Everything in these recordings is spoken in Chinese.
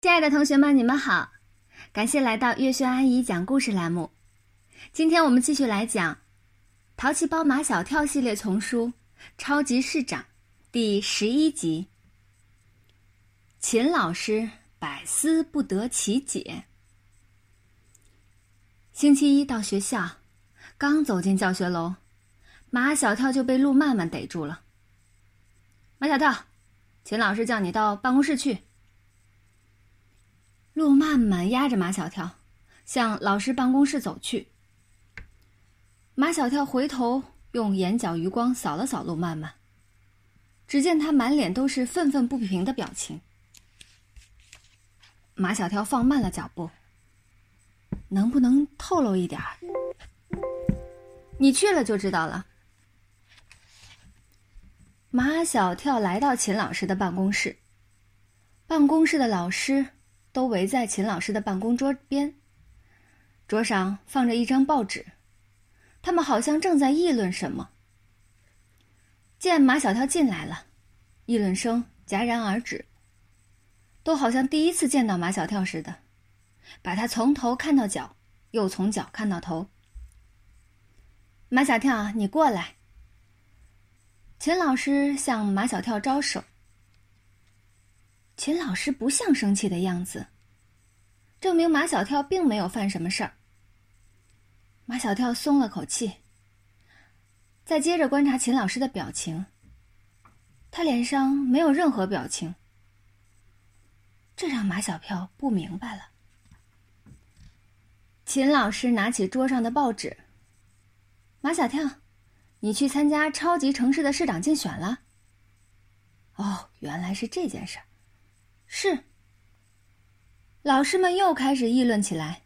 亲爱的同学们，你们好，感谢来到月轩阿姨讲故事栏目。今天我们继续来讲《淘气包马小跳》系列丛书《超级市长》第十一集。秦老师百思不得其解。星期一到学校，刚走进教学楼，马小跳就被陆曼曼逮住了。马小跳，秦老师叫你到办公室去。陆曼曼压着马小跳，向老师办公室走去。马小跳回头用眼角余光扫了扫陆曼曼，只见他满脸都是愤愤不平的表情。马小跳放慢了脚步，能不能透露一点儿？你去了就知道了。马小跳来到秦老师的办公室，办公室的老师。都围在秦老师的办公桌边，桌上放着一张报纸，他们好像正在议论什么。见马小跳进来了，议论声戛然而止，都好像第一次见到马小跳似的，把他从头看到脚，又从脚看到头。马小跳，你过来。秦老师向马小跳招手。秦老师不像生气的样子，证明马小跳并没有犯什么事儿。马小跳松了口气，再接着观察秦老师的表情，他脸上没有任何表情，这让马小跳不明白了。秦老师拿起桌上的报纸：“马小跳，你去参加超级城市的市长竞选了。”哦，原来是这件事儿。是。老师们又开始议论起来。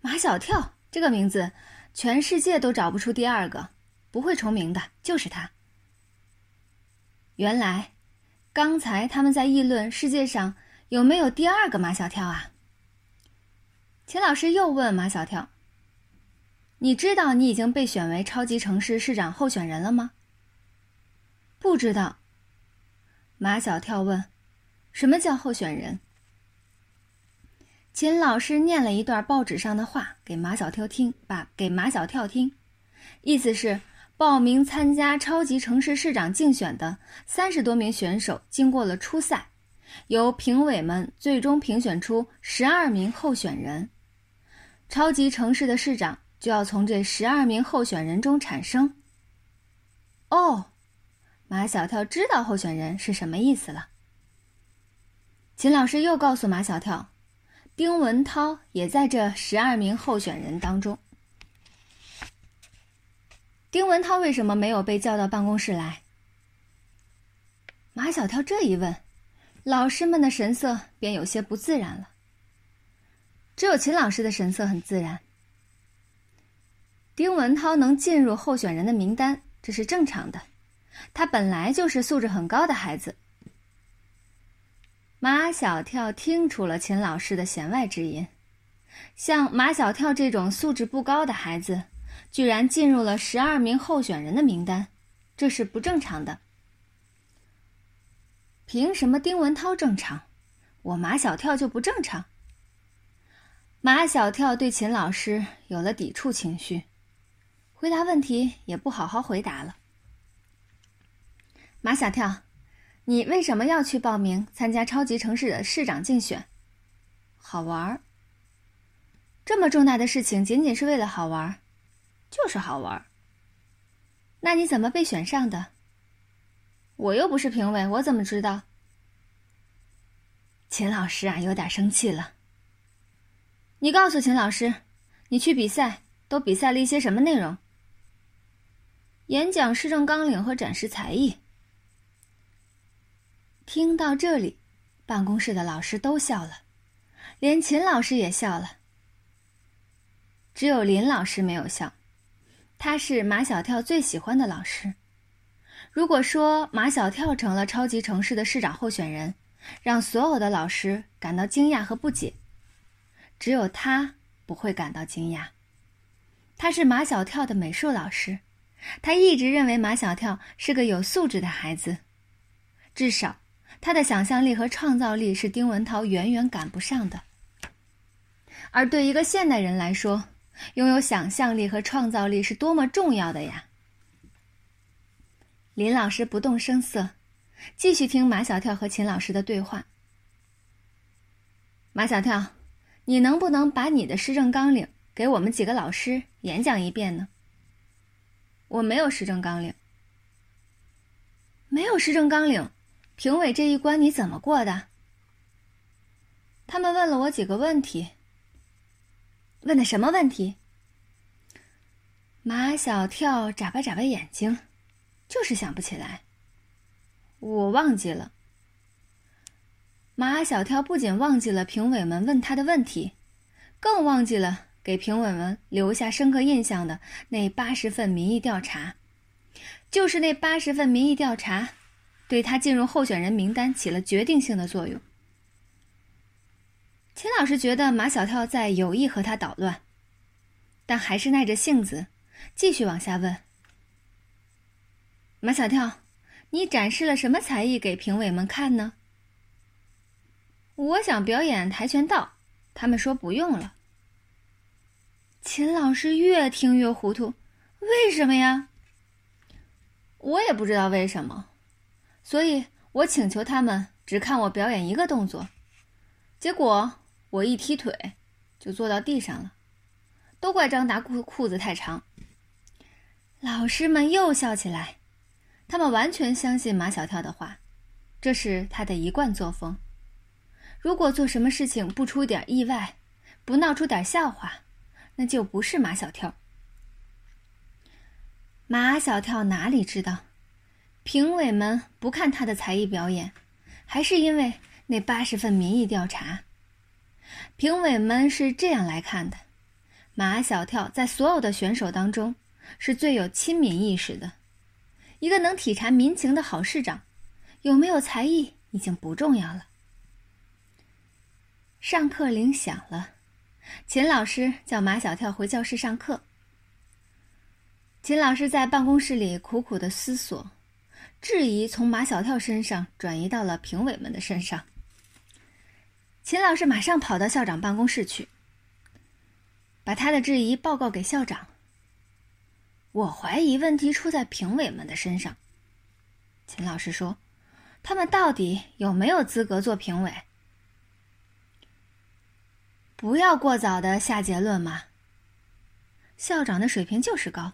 马小跳这个名字，全世界都找不出第二个，不会重名的，就是他。原来，刚才他们在议论世界上有没有第二个马小跳啊。秦老师又问马小跳：“你知道你已经被选为超级城市市长候选人了吗？”不知道。马小跳问。什么叫候选人？秦老师念了一段报纸上的话给马小跳听，把给马小跳听，意思是报名参加超级城市市长竞选的三十多名选手经过了初赛，由评委们最终评选出十二名候选人，超级城市的市长就要从这十二名候选人中产生。哦，马小跳知道候选人是什么意思了。秦老师又告诉马小跳，丁文涛也在这十二名候选人当中。丁文涛为什么没有被叫到办公室来？马小跳这一问，老师们的神色便有些不自然了。只有秦老师的神色很自然。丁文涛能进入候选人的名单，这是正常的，他本来就是素质很高的孩子。马小跳听出了秦老师的弦外之音，像马小跳这种素质不高的孩子，居然进入了十二名候选人的名单，这是不正常的。凭什么丁文涛正常，我马小跳就不正常？马小跳对秦老师有了抵触情绪，回答问题也不好好回答了。马小跳。你为什么要去报名参加超级城市的市长竞选？好玩儿。这么重大的事情，仅仅是为了好玩儿，就是好玩儿。那你怎么被选上的？我又不是评委，我怎么知道？秦老师啊，有点生气了。你告诉秦老师，你去比赛都比赛了一些什么内容？演讲市政纲领和展示才艺。听到这里，办公室的老师都笑了，连秦老师也笑了。只有林老师没有笑，他是马小跳最喜欢的老师。如果说马小跳成了超级城市的市长候选人，让所有的老师感到惊讶和不解，只有他不会感到惊讶。他是马小跳的美术老师，他一直认为马小跳是个有素质的孩子，至少。他的想象力和创造力是丁文涛远远赶不上的。而对一个现代人来说，拥有想象力和创造力是多么重要的呀！林老师不动声色，继续听马小跳和秦老师的对话。马小跳，你能不能把你的施政纲领给我们几个老师演讲一遍呢？我没有施政纲领，没有施政纲领，评委这一关你怎么过的？他们问了我几个问题。问的什么问题？马小跳眨巴眨巴眼睛，就是想不起来。我忘记了。马小跳不仅忘记了评委们问他的问题，更忘记了给评委们留下深刻印象的那八十份民意调查。就是那八十份民意调查，对他进入候选人名单起了决定性的作用。秦老师觉得马小跳在有意和他捣乱，但还是耐着性子继续往下问：“马小跳，你展示了什么才艺给评委们看呢？”“我想表演跆拳道，他们说不用了。”秦老师越听越糊涂：“为什么呀？”“我也不知道为什么，所以我请求他们只看我表演一个动作，结果。”我一踢腿，就坐到地上了，都怪张达裤裤子太长。老师们又笑起来，他们完全相信马小跳的话，这是他的一贯作风。如果做什么事情不出点意外，不闹出点笑话，那就不是马小跳。马小跳哪里知道，评委们不看他的才艺表演，还是因为那八十份民意调查。评委们是这样来看的：马小跳在所有的选手当中是最有亲民意识的，一个能体察民情的好市长，有没有才艺已经不重要了。上课铃响了，秦老师叫马小跳回教室上课。秦老师在办公室里苦苦的思索，质疑从马小跳身上转移到了评委们的身上。秦老师马上跑到校长办公室去，把他的质疑报告给校长。我怀疑问题出在评委们的身上。秦老师说：“他们到底有没有资格做评委？不要过早的下结论嘛。校长的水平就是高，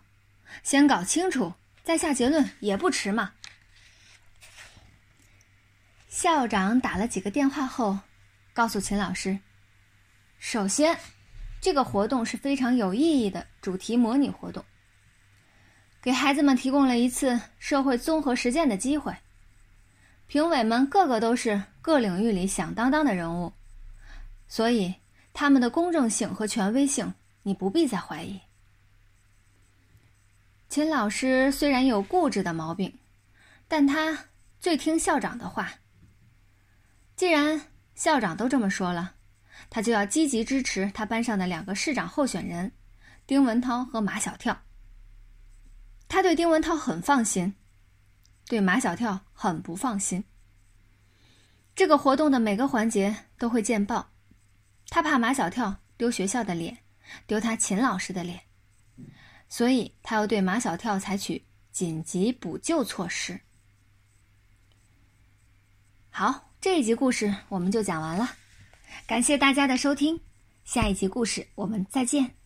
先搞清楚再下结论也不迟嘛。”校长打了几个电话后。告诉秦老师，首先，这个活动是非常有意义的主题模拟活动，给孩子们提供了一次社会综合实践的机会。评委们个个都是各领域里响当当的人物，所以他们的公正性和权威性你不必再怀疑。秦老师虽然有固执的毛病，但他最听校长的话。既然校长都这么说了，他就要积极支持他班上的两个市长候选人，丁文涛和马小跳。他对丁文涛很放心，对马小跳很不放心。这个活动的每个环节都会见报，他怕马小跳丢学校的脸，丢他秦老师的脸，所以他要对马小跳采取紧急补救措施。好。这一集故事我们就讲完了，感谢大家的收听，下一集故事我们再见。